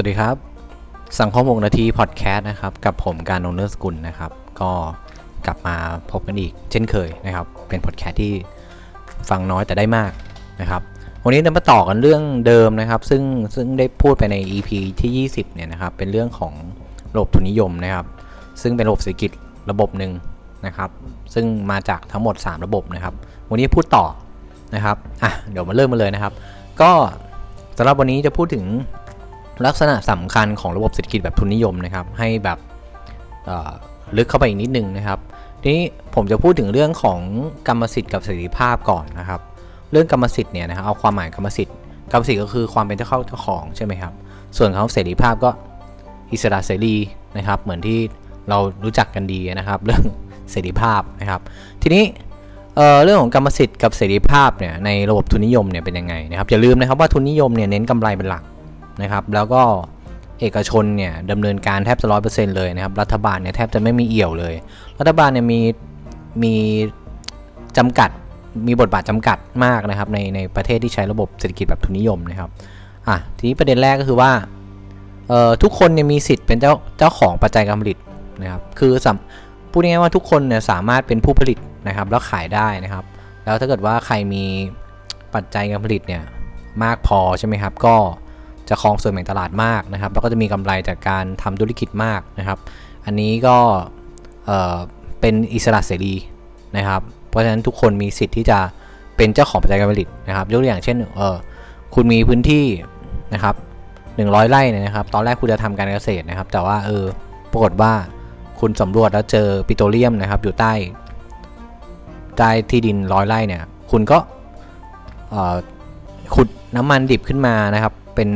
วัสดีครับ สังคมวงนาทีพอดแคสต์นะครับ กับผมการนนเนอร์สกุลนะครับ ก็กลับมาพบกันอีก เช่นเคยนะครับ เป็นพอดแคสต์ที่ฟังน้อยแต่ได้มากนะครับ วันนี้เรามาต่อกันเรื่องเดิมนะครับ ซึ่งซึ่งได้พูดไปใน EP ที่ 20 เนี่ยนะครับ เป็นเรื่องของระบบทุนนิยมนะครับ ซึ่งเป็นระบบเศรษฐกิจระบบหนึ่งนะครับ ซึ่งมาจากทั้งหมด 3 ระบบนะครับ วันนี้พูดต่อนะครับ อะ เดี๋ยวมาเริ่มมาเลยนะครับ ก็สำหรับวันนี้จะพูดถึง ลักษณะสำคัญของระบบเศรษฐกิจแบบทุนนิยมนะครับ ให้แบบลึกเข้าไปอีกนิดนึงนะครับ ทีนี้ผมจะพูดถึงเรื่องของกรรมสิทธิ์กับเสรีภาพก่อนนะครับ เรื่องกรรมสิทธิ์เนี่ยนะครับเอาความหมายกรรมสิทธิ์กรรมสิทธิ์ก็คือความเป็นเจ้าเข้าเจ้าของใช่ไหมครับ ส่วนของเสรีภาพก็อิสระเสรีนะครับ เหมือนที่เรารู้จักกันดีนะครับ เรื่องเสรีภาพนะครับ ทีนี้เเรื่องของกรรมสิทธิ์กับเสรีภาพเนี่ยในระบบทุนนิยมเนี่ยเป็นยังไงนะครับอย่าลืมนะครับว่าทุนนิยมเนี่ยเน้นกำไรเป็นหลัก นะครับ แล้วก็เอกชนเนี่ยดำเนินการแทบจะร้อยเปอร์เซ็นต์เลยนะครับ รัฐบาลเนี่ยแทบจะไม่มีเอี่ยวเลย รัฐบาลเนี่ยมีมีจำกัดมีบทบาทจำกัดมากนะครับ ในในประเทศที่ใช้ระบบเศรษฐกิจแบบทุนนิยมนะครับอะทีนี้ประเด็นแรกก็คือว่าเอ่อทุกคนเนี่ยมีสิทธิ์เป็นเจ้าเจ้าของปัจจัยการผลิตนะครับ คือพูดง่ายๆว่าทุกคนเนี่ยสามารถเป็นผู้ผลิตนะครับ แล้วขายได้นะครับ แล้วถ้าเกิดว่าใครมีปัจจัยการผลิตเนี่ยมากพอใช่ไหมครับ ก็ จะครองส่วนแบ่งตลาดมากนะครับ แล้วก็จะมีกำไรจากการทำธุรกิจมากนะครับ อันนี้ก็เเป็นอิสระเสรีนะครับ เพราะฉะนั้นทุกคนมีสิทธิ์ที่จะเป็นเจ้าของปัจจัยการผลิตนะครับ ยกตัวอย่างเช่นเออคุณมีพื้นที่นะครับ100ไร่เนี่ยนะครับ ตอนแรกคุณจะทำการเกษตรนะครับ แต่ว่าเออปรากฏว่าคุณสำรวจแล้วเจอปิโตรเลียมนะครับ อยู่ใต้ใต้ที่ดินร้อยไร่เนี่ย คุณก็ขุดน้ำมันดิบขึ้นมานะครับ เป็น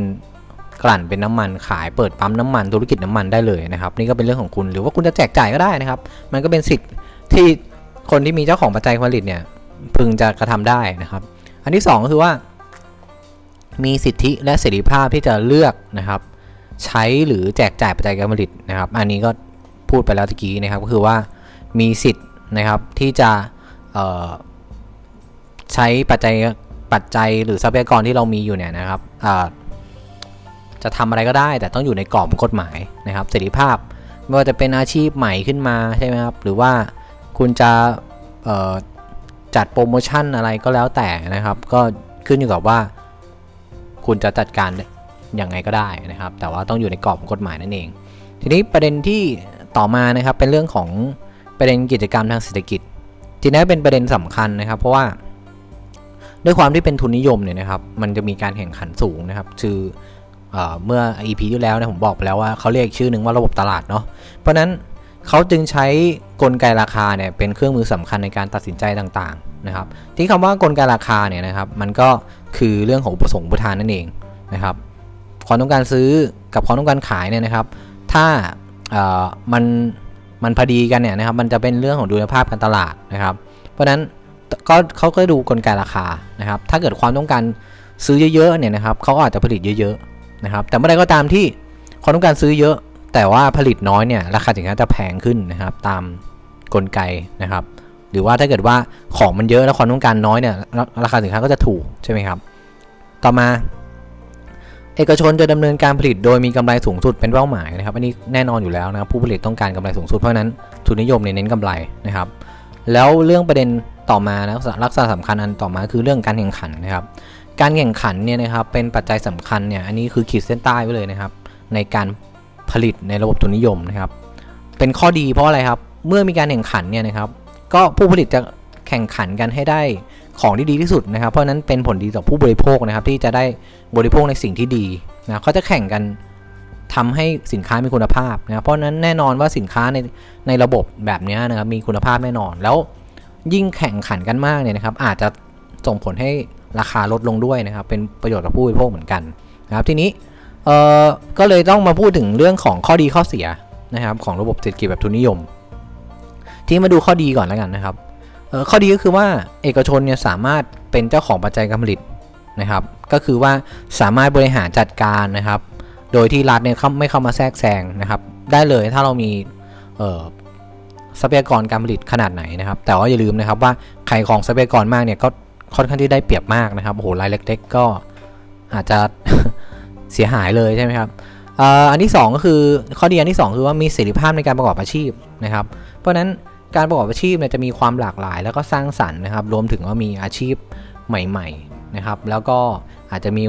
กลั่นเป็นน้ำมันขายเปิดปั๊มน้ำมันธุรกิจน้ำมันได้เลยนะครับ นี่ก็เป็นเรื่องของคุณหรือว่าคุณจะแจกจ่ายก็ได้นะครับ มันก็เป็นสิทธิ์ที่คนที่มีเจ้าของปัจจัยผลิตเนี่ยพึงจะกระทำได้นะครับ อันที่ 2 ก็คือว่า มีสิทธิและเสรีภาพที่จะเลือกนะครับ ใช้หรือแจกจ่ายปัจจัยการผลิตนะครับ อันนี้ก็พูดไปแล้วตะกี้นะครับก็คือว่ามีสิทธิ์นะครับที่จะใช้ปัจจัยปัจจัยหรือทรัพยากรที่เรามีอยู่เนี่ยนะครับ จะทำอะไรก็ได้ แต่ต้องอยู่ในกรอบกฎหมายนะครับเสรีภาพ ไม่ว่าจะเป็นอาชีพใหม่ขึ้นมาใช่ไหมครับ หรือว่าคุณจะจัดโปรโมชั่นอะไรก็แล้วแต่นะครับ ก็ขึ้นอยู่กับว่า คุณจะจัดการอย่างไงก็ได้นะครับ แต่ว่าต้องอยู่ในกรอบกฎหมายนั่นเอง ทีนี้ประเด็นที่ต่อมานะครับเป็นเรื่องของประเด็นกิจกรรมทางเศรษฐกิจ ทีนี้เป็นประเด็นสำคัญนะครับ เพราะว่าด้วยความที่เป็นทุนนิยมเนี่ยนะครับ มันจะมีการแข่งขันสูงนะครับ คือ เมื่อ EP ที่แล้วเนี่ยผมบอกไปแล้วว่าเขาเรียกชื่อหนึ่งว่าระบบตลาดเนาะเพราะนั้นเขาจึงใช้กลไกราคาเนี่ยเป็นเครื่องมือสำคัญในการตัดสินใจต่างๆนะครับ ที่คำว่ากลไกราคาเนี่ยนะครับ มันก็คือเรื่องของอุปสงค์อุปทานนั่นเองนะครับความต้องการซื้อกับความต้องการขายเนี่ยนะครับ ถ้ามันมันพอดีกันเนี่ยนะครับ มันจะเป็นเรื่องของดุลยภาพการตลาดนะครับ เพราะฉะนั้นก็เขาก็ดูกลไกราคานะครับ ถ้าเกิดความต้องการซื้อเยอะๆเนี่ยนะครับเขาอาจจะผลิตเยอะๆ นะครับ แต่เมื่อใดก็ตามที่ความต้องการซื้อเยอะ แต่ว่าผลิตน้อยเนี่ยราคาสินค้าจะแพงขึ้นนะครับ ตามกลไกนะครับ หรือว่าถ้าเกิดว่าของมันเยอะแล้วความต้องการน้อยเนี่ยราคาสินค้าก็จะถูกใช่ไหมครับ ต่อมา เอกชนจะดำเนินการผลิตโดยมีกำไรสูงสุดเป็นเป้าหมายนะครับ อันนี้แน่นอนอยู่แล้วนะครับผู้ผลิตต้องการกำไรสูงสุดเพราะนั้นทุนนิยมเน้นกำไรนะครับ แล้วเรื่องประเด็นต่อมานะลักษณะสำคัญอันต่อมาคือเรื่องการแข่งขันนะครับ การแข่งขันเนี่ยนะครับเป็นปัจจัยสำคัญเนี่ยอันนี้คือขีดเส้นใต้ไว้เลยนะครับ ในการผลิตในระบบทุนนิยมนะครับ เป็นข้อดีเพราะอะไรครับ เมื่อมีการแข่งขันเนี่ยนะครับ ก็ผู้ผลิตจะแข่งขันกันให้ได้ของที่ดีที่สุดนะครับ เพราะนั้นเป็นผลดีต่อผู้บริโภคนะครับ ที่จะได้บริโภคในสิ่งที่ดีนะเขาจะแข่งกันทำให้สินค้ามีคุณภาพนะเพราะนั้นแน่นอนว่าสินค้าในในระบบแบบนี้นะครับมีคุณภาพแน่นอนแล้วยิ่งแข่งขันกันมากเนี่ยนะครับ อาจจะส่งผลให้ ราคาลดลงด้วยนะครับ เป็นประโยชน์กับผู้บริโภคเหมือนกันนะครับ ทีนี้เอ่อก็เลยต้องมาพูดถึงเรื่องของข้อดีข้อเสียนะครับของระบบเศรษฐกิจแบบทุนนิยม ที่มาดูข้อดีก่อนแล้วกันนะครับข้อดีก็คือว่าเอกชนเนี่ยสามารถเป็นเจ้าของปัจจัยการผลิตนะครับ ก็คือว่าสามารถบริหารจัดการนะครับ โดยที่รัฐเนี่ยไม่เข้ามาแทรกแซงนะครับ ได้เลยถ้าเรามีทรัพยากรการผลิตขนาดไหนนะครับ แต่ว่าอย่าลืมนะครับว่าใครของทรัพยากรมากเนี่ยก็ ค่อนข้างที่ได้เปรียบมากนะครับโอ้โหรายเล็กๆก็อาจจะเสียหายเลยใช่ไหมครับอันที่ 2 ก็คือข้อดีอันที่ 2 คือว่ามีเสรีภาพในการประกอบอาชีพนะครับ เพราะฉะนั้นการประกอบอาชีพเนี่ยจะมีความหลากหลาย แล้วก็สร้างสรรค์นะครับ รวมถึงว่ามีอาชีพใหม่ๆนะครับ แล้วก็อาจจะมี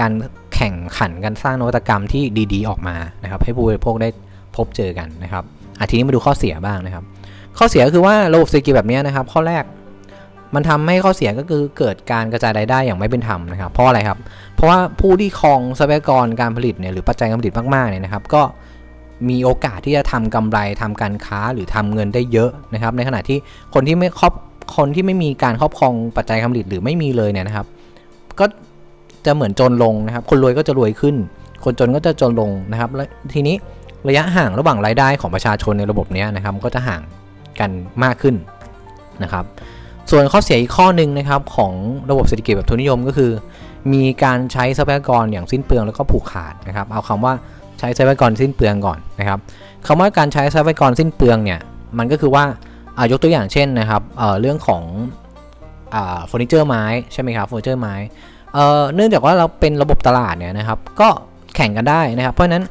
การแข่งขันกันสร้างนวัตกรรมที่ดีๆ ออกมานะครับ ให้ผู้บริโภคได้พบเจอกันนะครับอาทีนี้มาดูข้อเสียบ้างนะครับ ข้อเสียคือว่าระบบเศรษฐกิจแบบนี้นะครับ ข้อแรก มันทำให้ข้อเสียก็คือเกิดการกระจายรายได้อย่างไม่เป็นธรรมนะครับ เพราะอะไรครับ เพราะว่าผู้ที่ครองทรัพยากรการผลิตเนี่ยหรือปัจจัยการผลิตมากๆเนี่ยนะครับ ก็มีโอกาสที่จะทำกำไรทำการค้าหรือทำเงินได้เยอะนะครับ ในขณะที่คนที่ไม่ครอบคนที่ไม่มีการครอบครองปัจจัยการผลิตหรือไม่มีเลยเนี่ยนะครับ ก็จะเหมือนจนลงนะครับ คนรวยก็จะรวยขึ้น คนจนก็จะจนลงนะครับ และทีนี้ระยะห่างระหว่างรายได้ของประชาชนในระบบนี้นะครับ ก็จะห่างกันมากขึ้นนะครับ ส่วนข้อเสียอีกข้อหนึ่งนะครับของระบบเศรษฐกิจแบบทุนนิยมก็คือ มีการใช้ทรัพยากรอย่างสิ้นเปลืองแล้วก็ผูกขาดนะครับ เอาคำว่าใช้ทรัพยากรสิ้นเปลืองก่อนนะครับคำว่าการใช้ทรัพยากรสิ้นเปลืองเนี่ยมันก็คือว่ายกตัวอย่างเช่นนะครับเเรื่องของเฟอร์นิเจอร์ไม้ใช่ไหมครับเฟอร์นิเจอร์ไม้เนื่องจากว่าเราเป็นระบบตลาดเนี่ยนะครับ ก็แข่งกันได้นะครับ เพราะฉะนั้น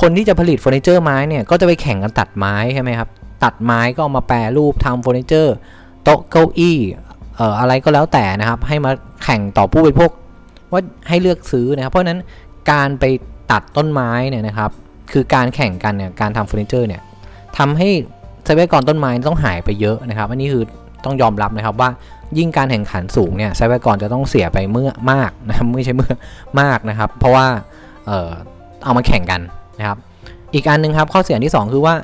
คนที่จะผลิตเฟอร์นิเจอร์ไม้เนี่ยก็จะไปแข่งกันตัดไม้ใช่ไหมครับตัดไม้ก็เอามาแปรรูปทำเฟอร์นิเจอร์ โต๊ะเก้าอี้เอ่ออะไรก็แล้วแต่นะครับ ให้มาแข่งต่อผู้บริโภคว่าให้เลือกซื้อนะครับ เพราะฉะนั้นการไปตัดต้นไม้เนี่ยนะครับ คือการแข่งกันเนี่ยการทำเฟอร์นิเจอร์เนี่ยทำให้ทรัพยากรต้นไม้ต้องหายไปเยอะนะครับ อันนี้คือต้องยอมรับนะครับว่ายิ่งการแข่งขันสูงเนี่ยทรัพยากรจะต้องเสียไปเมื่อมากนะไม่ใช่เมื่อมากนะครับ เพราะว่าเออเอามาแข่งกันนะครับ อีกอันนึงครับข้อเสียที่ 2 คือว่า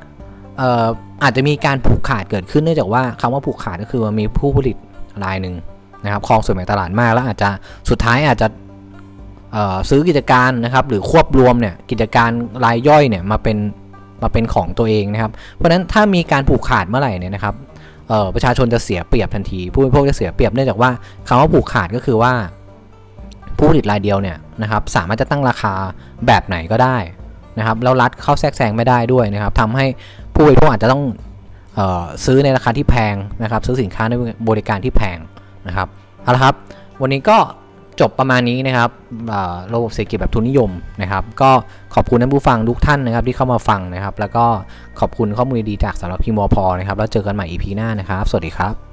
อาจจะมีการผูกขาดเกิดขึ้นเนื่องจากว่าคำว่าผูกขาดก็คือมีผู้ผลิตรายหนึ่งนะครับคลองส่วนแบ่งตลาดมากแล้วอาจจะสุดท้ายอาจจะซื้อกิจการนะครับหรือควบรวมเนี่ยกิจการรายย่อยเนี่ยมาเป็นมาเป็นของตัวเองนะครับเพราะฉะนั้นถ้ามีการผูกขาดเมื่อไหร่เนี่ยนะครับประชาชนจะเสียเปรียบทันที ผู้บริโภคจะเสียเปรียบเนื่องจากว่าคำว่าผูกขาดก็คือว่า ผู้ผลิตรายเดียวเนี่ยนะครับสามารถจะตั้งราคาแบบไหนก็ได้นะครับแล้วรัฐเข้าแทรกแซงไม่ได้ด้วยนะครับทำให้ ผู้บริโภคอาจจะต้องออซื้อในราคาที่แพงนะครับซื้อสินค้าในบริการที่แพงนะครับเอาละครับ วันนี้ก็จบประมาณนี้นะครับระบบเศรษฐกิจแบบทุนนิยมนะครับ ก็ขอบคุณท่านผู้ฟังทุกท่านนะครับที่เข้ามาฟังนะครับ แล้วก็ขอบคุณข้อมูลดีจากสำหรับพีมอพอนะครับ แล้วเจอกันใหม่ EP หน้านะครับ สวัสดีครับ